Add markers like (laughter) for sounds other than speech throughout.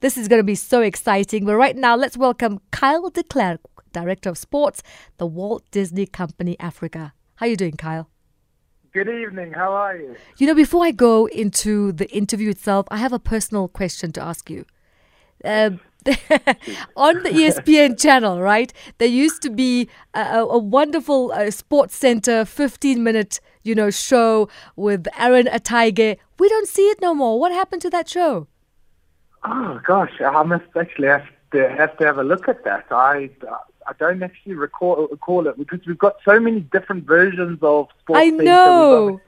This is going to be so exciting. But right now, let's welcome Kyle de Klerk, Director of Sports, the Walt Disney Company Africa. How are you doing, Kyle? Good evening. How are you? You know, before I go into the interview itself, I have a personal question to ask you. Um, (laughs) on the ESPN channel, right? There used to be a, a wonderful uh, Sports Center 15 minute, you know, show with Aaron Ataige. We don't see it no more. What happened to that show? Oh gosh, I must actually have to have to have a look at that. I I don't actually recall recall it because we've got so many different versions of Sports I know.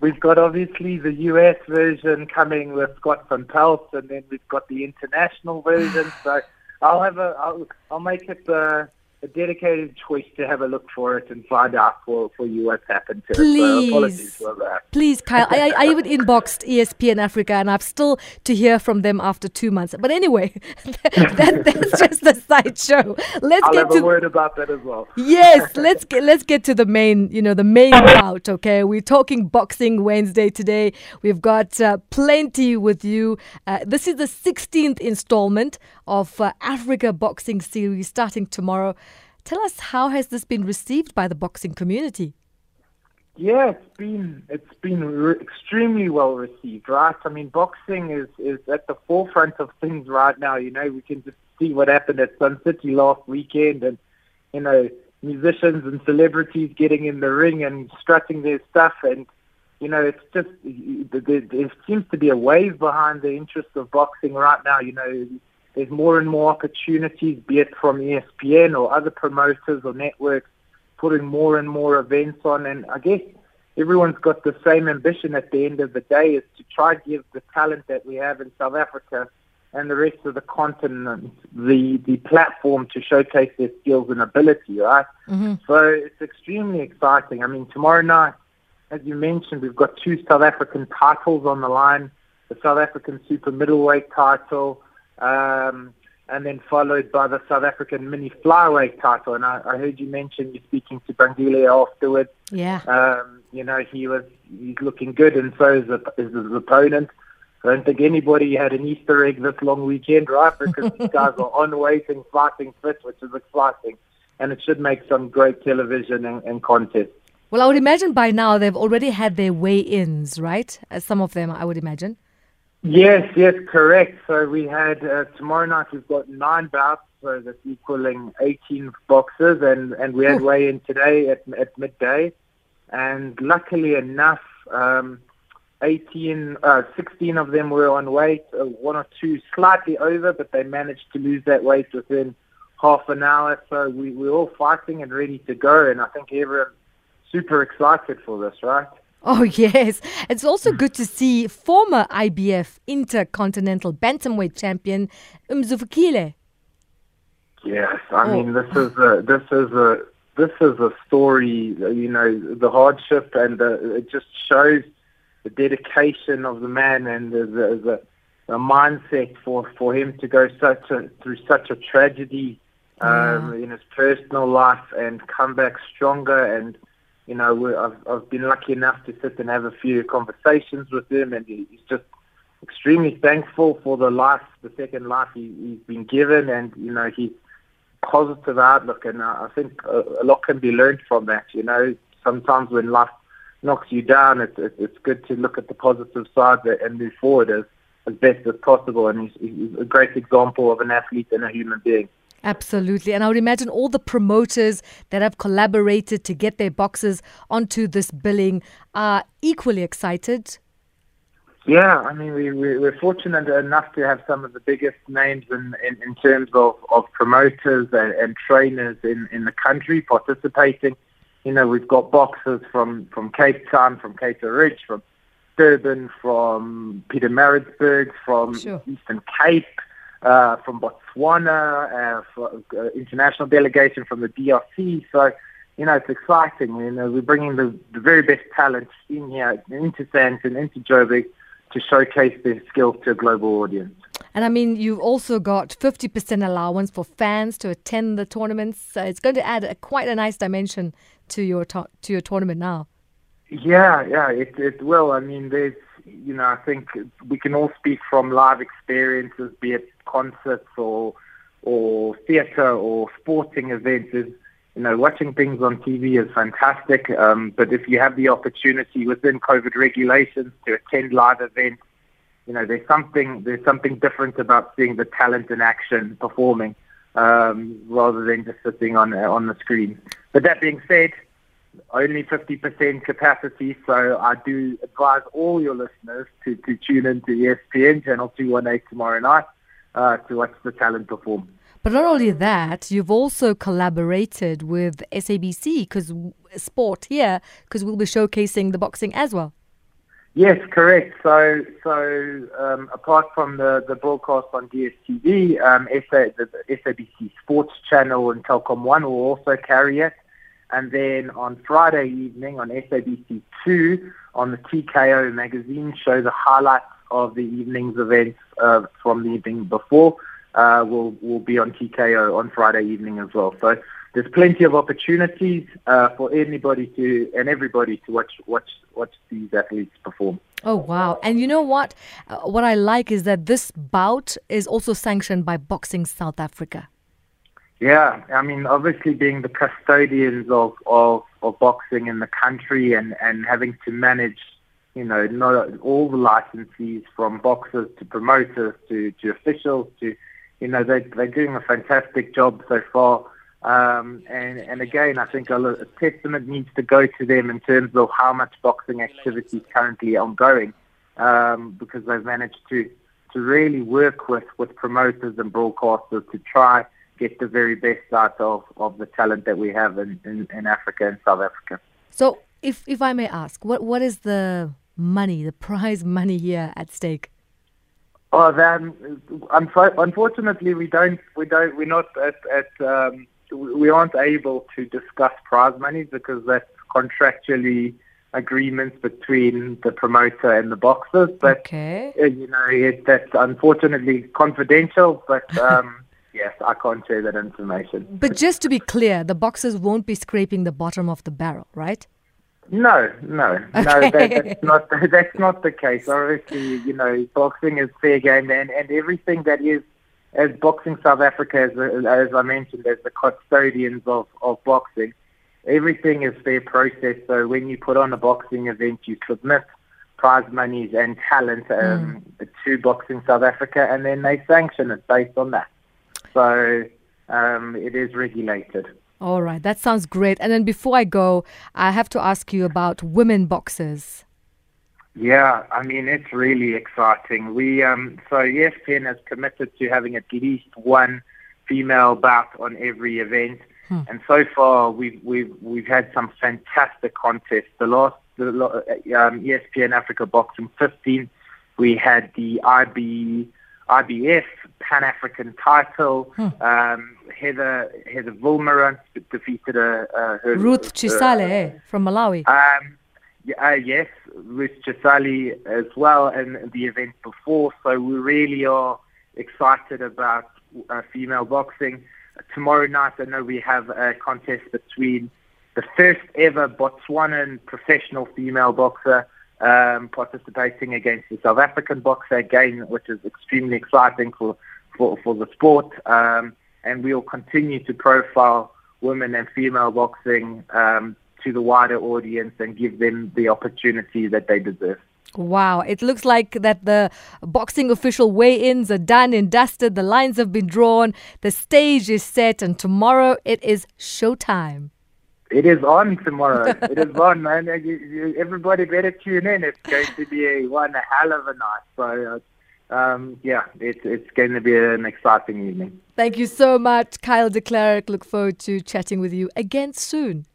We've got obviously the US version coming with Scott Van Pelt, and then we've got the international version. so I'll have a I'll, I'll make it uh, a dedicated choice to have a look for it and find out for, for you what's happened to please, it. So apologies for that. Please, Kyle. I, I even inboxed ESPN Africa and I've still to hear from them after two months. But anyway, (laughs) that, that's (laughs) just the side show. Let's I'll get have to a word about that as well. Yes, (laughs) let's get let's get to the main, you know, the main bout. Okay, we're talking boxing Wednesday today. We've got uh, plenty with you. Uh, this is the 16th installment of uh, Africa Boxing Series starting tomorrow. Tell us how has this been received by the boxing community? Yeah, it's been it's been re- extremely well received, right? I mean, boxing is is at the forefront of things right now. You know, we can just see what happened at Sun City last weekend, and you know, musicians and celebrities getting in the ring and strutting their stuff, and you know, it's just there, there seems to be a wave behind the interest of boxing right now. You know, there's more and more opportunities, be it from ESPN or other promoters or networks, putting more and more events on. And I guess everyone's got the same ambition at the end of the day is to try to give the talent that we have in South Africa and the rest of the continent the, the platform to showcase their skills and ability, right? Mm-hmm. So it's extremely exciting. I mean, tomorrow night, as you mentioned, we've got two South African titles on the line, the South African super middleweight title, um, and then followed by the South African mini flyweight title. And I, I heard you mention you're speaking to Bangile afterwards. Yeah. Um, you know, he was he's looking good, and so is, the, is his opponent. I don't think anybody had an Easter egg this long weekend, right? Because these guys are on waiting, fighting fit, which is exciting. And it should make some great television and, and content. Well, I would imagine by now they've already had their weigh-ins, right? As some of them, I would imagine. Yes, yes, correct. So we had uh, tomorrow night. We've got nine bouts, so that's equaling 18 boxes, and and we had weigh in today at at midday, and luckily enough, um, 18, uh, 16 of them were on weight. Uh, one or two slightly over, but they managed to lose that weight within half an hour. So we we're all fighting and ready to go, and I think everyone's super excited for this, right? Oh, yes. It's also good to see former IBF Intercontinental Bantamweight champion Mzuvukile. Yes, I oh. mean this is a this is a this is a story. You know the hardship and the, it just shows the dedication of the man and the the, the, the mindset for for him to go such a through such a tragedy um, yeah. in his personal life and come back stronger and you know, I've, I've been lucky enough to sit and have a few conversations with him, and he's just extremely thankful for the life, the second life he, he's been given, and you know, he's positive outlook, and I think a, lot can be learned from that. You know, sometimes when life knocks you down, it's it's, it's good to look at the positive side and move forward as as best as possible. And he's, he's a great example of an athlete and a human being. Absolutely. And I would imagine all the promoters that have collaborated to get their boxes onto this billing are equally excited. Yeah, I mean, we, we, are fortunate enough to have some of the biggest names in, in, in terms of, of promoters and, and trainers in, in the country participating. You know, we've got boxers from, from Cape Town, from Cato Ridge, from Durban, from Pietermaritzburg, from sure. Eastern Cape, uh, from Botswana, uh, for, uh, international delegation from the DRC. So, you know, it's exciting. You know, we're bringing the, the very best talent in here, into Sandton, into Joburg, to showcase their skills to a global audience. And I mean, you've also got 50% allowance for fans to attend the tournaments. So it's going to add a, quite a nice dimension to your to, to your tournament now. Yeah, yeah, it it will. I mean, there's, you know, I think we can all speak from live experiences, be it concerts or or theatre or sporting events is you know, watching things on TV is fantastic, um, but if you have the opportunity within COVID regulations to attend live events, you know, there's something there's something different about seeing the talent in action performing um, rather than just sitting on on the screen. But that being said, only 50% capacity, so I do advise all your listeners to, to tune into ESPN channel 218 tomorrow night uh, to watch the talent perform. But not only that, you've also collaborated with SABC because sport here, because we'll be showcasing the boxing as well. Yes, correct. So, so um, apart from the, the broadcast on DSTV, um, SA, the, the SABC Sports Channel and Telkom One will also carry it. And then on Friday evening on SABC Two, on the TKO magazine, show the highlights of the evening's events uh, from the evening before uh, will will be on TKO on Friday evening as well. So there's plenty of opportunities uh, for anybody to and everybody to watch watch watch these athletes perform. Oh wow! And you know what? Uh, what I like is that this bout is also sanctioned by Boxing South Africa. Yeah, I mean, obviously being the custodians of, of, of boxing in the country and, and having to manage you know, not all the licensees from boxers to promoters to, to officials to you know, they, they're doing a fantastic job so far. Um, and, and again, I think a, a testament needs to go to them in terms of how much boxing activity is currently ongoing, um, because they've managed to, to really work with, with promoters and broadcasters to try get the very best out of, of the talent that we have in, in, in Africa and South Africa. So, if, if I may ask, what, what is the money, the prize money here at stake? Oh, then unfortunately we don't we don't we're not at, at um, we aren't able to discuss prize money because that's contractually agreements between the promoter and the boxers. But okay. Uh, you know it, that's unfortunately confidential. But (laughs) um, yes, I can't share that information. But just to be clear, the boxers won't be scraping the bottom of the barrel, right? No, no, okay. no. That, that's (laughs) not (laughs) that's not the case. Obviously, you know, boxing is fair game, and and everything that is as boxing South Africa, as, as I mentioned, as the custodians of of boxing, everything is fair process. So when you put on a boxing event, you submit prize monies and talent um, mm. to Boxing South Africa, and then they sanction it based on that. So um, it is regulated. All right, that sounds great. And then before I go, I have to ask you about women boxers. Yeah, I mean it's really exciting. We um, so ESPN has committed to having at least one female bout on every event, hmm. and so far we've we've we've had some fantastic contests. The last the um, ESPN Africa Boxing 15, we had the IB IBF Pan African title. Hmm. Um, Heather Heather Wilmerant defeated a, uh, her, Ruth Chisale uh, from Malawi. Um, uh, yes, Ruth Chisale as well, and the event before. So we really are excited about uh, female boxing. Tomorrow night, I know we have a contest between the first ever Botswanan professional female boxer um, participating against the South African boxer again, which is extremely exciting for, for, for the sport. Um, and we'll continue to profile women and female boxing um, to the wider audience and give them the opportunity that they deserve. Wow, it looks like that the boxing official weigh-ins are done and dusted. The lines have been drawn. The stage is set, and tomorrow it is showtime. It is on tomorrow. (laughs) it is on, man. Everybody better tune in. It's going to be a one hell of a night. So, uh, um, yeah, it's it's going to be an exciting evening. Thank you so much, Kyle de Klerk. Look forward to chatting with you again soon.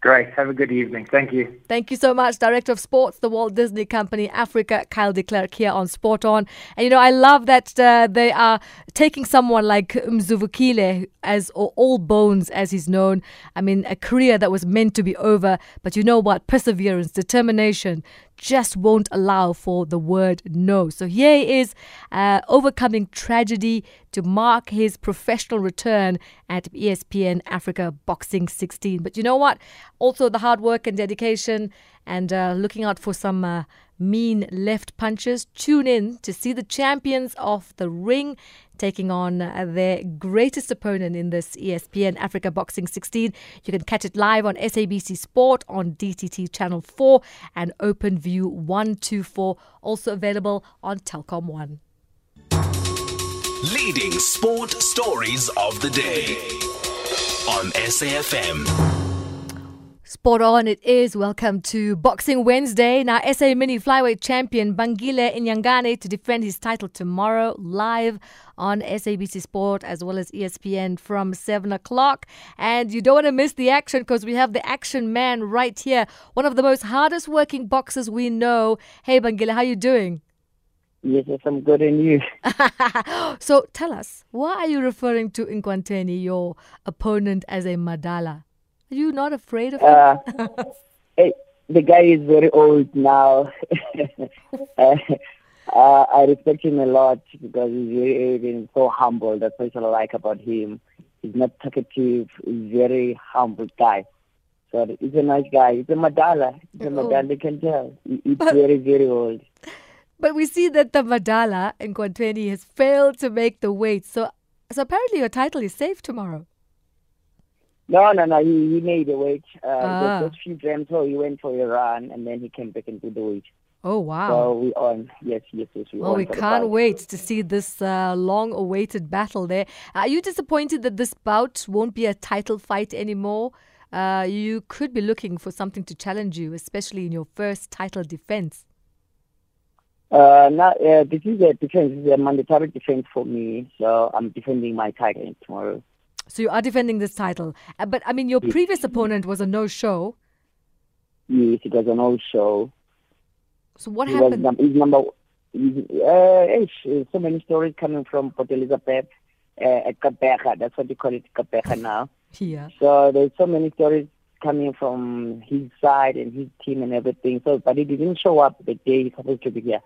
Great. Have a good evening. Thank you. Thank you so much, Director of Sports, the Walt Disney Company Africa, Kyle de here on Sport On. And you know, I love that uh, they are taking someone like Mzuvukile as or all bones, as he's known. I mean, a career that was meant to be over, but you know what? Perseverance, determination, just won't allow for the word no. So here he is, uh, overcoming tragedy to mark his professional return at ESPN Africa Boxing 16. But you know what? Also, the hard work and dedication and uh, looking out for some uh, mean left punches. Tune in to see the champions of the ring taking on their greatest opponent in this ESPN Africa Boxing 16. You can catch it live on SABC Sport on DTT Channel 4 and OpenView 124, also available on Telkom 1. Leading sport stories of the day on SAFM. Spot on, it is. Welcome to Boxing Wednesday. Now, SA Mini Flyweight Champion Bangile Inyangane to defend his title tomorrow live on SABC Sport as well as ESPN from 7 o'clock. And you don't want to miss the action because we have the action man right here, one of the most hardest working boxers we know. Hey, Bangile, how you doing? Yes, yes, I'm good and you. (laughs) so tell us, why are you referring to Inkwanteni, your opponent, as a Madala? Are you not afraid of him? Uh, hey, (laughs) the guy is very old now. uh, (laughs) uh, I respect him a lot because he's very and so humble. That's what I like about him. He's not talkative. He's very humble guy. So he's a nice guy. He's a Madala. He's a Oh. Madala, you can tell. He- He's very, very old. But we see that the Madala in Kwantweni has failed to make the weight. So, so apparently your title is safe tomorrow. No, no, no. He, he made a weight. Uh, Ah. the first few grams, so he went for a run and then he came back and did the weight. Oh, wow. So we on. Yes, yes, yes. We well, on we can't wait to see this uh, long awaited battle there. Are you disappointed that this bout won't be a title fight anymore? Uh, you could be looking for something to challenge you, especially in your first title defense. Uh, now, uh, this is a defense. This is a mandatory defense for me. So I'm defending my title tomorrow. So you are defending this title. Uh, but I mean, your previous opponent was a no show. Yes, it was a no show. So what happened? he's number. Uh, so many stories coming from Port Elizabeth uh, at Gqeberha. That's what they call it, Gqeberha now. (laughs) Yeah. So there's so many stories coming from his side and his team and everything. So, but he didn't show up the day he's supposed to be here.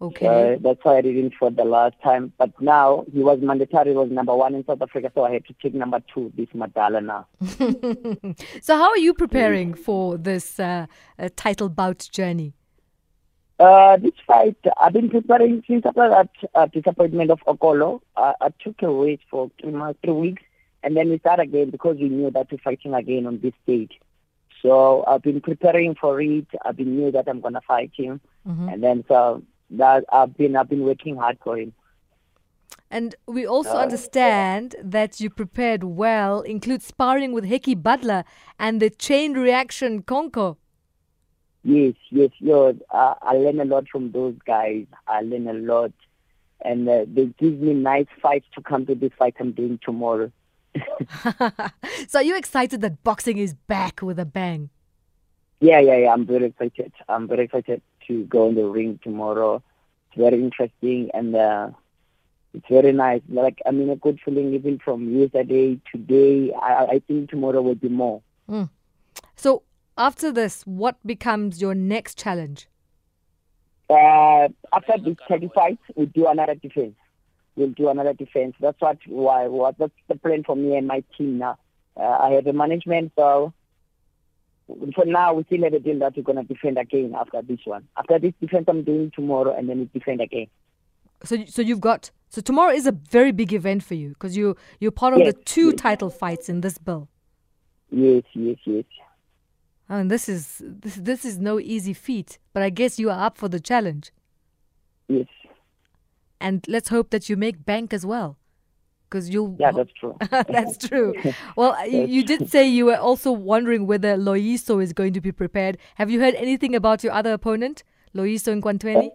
Okay. Uh, that's why I didn't for the last time. But now he was mandatory, he was number one in South Africa, so I had to take number two, this Madala now. (laughs) so how are you preparing for this uh, uh, title bout journey? Uh, this fight, I've been preparing since after that uh, disappointment of Okolo. Uh, I took a wait for three months, three weeks, and then we start again because we knew that we're fighting again on this stage. So I've been preparing for it. I've been knew that I'm gonna fight him, Mhm. and then so that I've been I've been working hard for him. And we also Uh, understand that you prepared well, include sparring with Hickey Butler and the chain reaction Conco. Yes, yes, yes. Uh, I learn a lot from those guys. I learn a lot, and uh, they give me nice fights to come to this fight I'm doing tomorrow. (laughs) so are you excited that boxing is back with a bang? Yeah, yeah, yeah. I'm very excited. I'm very excited to go in the ring tomorrow. It's very interesting and uh, it's very nice. Like I mean, a good feeling even from yesterday, today. I, I think tomorrow will be more. So after this, what becomes your next challenge? Uh, after this 30 fights, we do another defense. We'll do another defense. That's what why what that's the plan for me and my team now. Uh, I have a management, so for now we still have a deal that we're gonna defend again after this one. After this defense, I'm doing tomorrow, and then we defend again. So, so you've got so tomorrow is a very big event for you because you you're part of Yes, the two yes. title fights in this bill. Yes, yes, yes. Oh, and this is this this is no easy feat, but I guess you are up for the challenge. Yes. And let's hope that you make bank as well, because you'll. Yeah, that's true. (laughs) That's true. (laughs) Well, you, you did say you were also wondering whether Loiso is going to be prepared. Have you heard anything about your other opponent, Loiso Nkwantweni?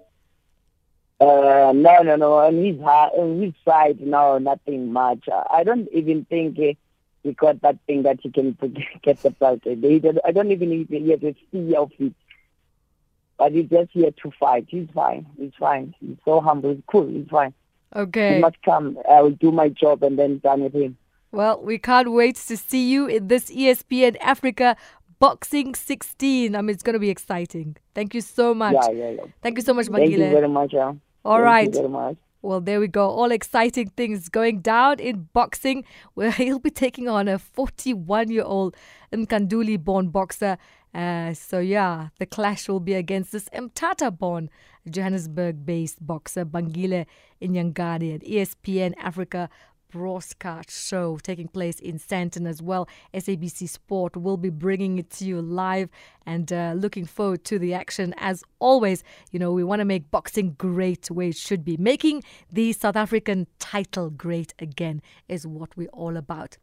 Uh, no, no, no. On his, on his side, no, nothing much. Uh, I don't even think uh, he got that thing that he can (laughs) get the belt. Uh, I don't even he has a see of it. But he's just here to fight. He's fine. He's fine. He's so humble. He's cool. He's fine. He Okay. must come. I will do my job and then done with him. Well, we can't wait to see you in this ESPN Africa Boxing 16. I mean, it's going to be exciting. Thank you so much. Yeah, yeah, yeah. Thank you so much, Thank you very much. Uh. All Thank right. Well, there we go. All exciting things going down in boxing, where (laughs) he'll be taking on a 41 year old Nkanduli born boxer. Uh, so, yeah, the clash will be against this Mthatha born Johannesburg based boxer Bangile Inyangani at ESPN Africa broadcast show taking place in Sandton as well. SABC Sport will be bringing it to you live and uh, looking forward to the action. As always, you know, we want to make boxing great way it should be. Making the South African title great again is what we're all about.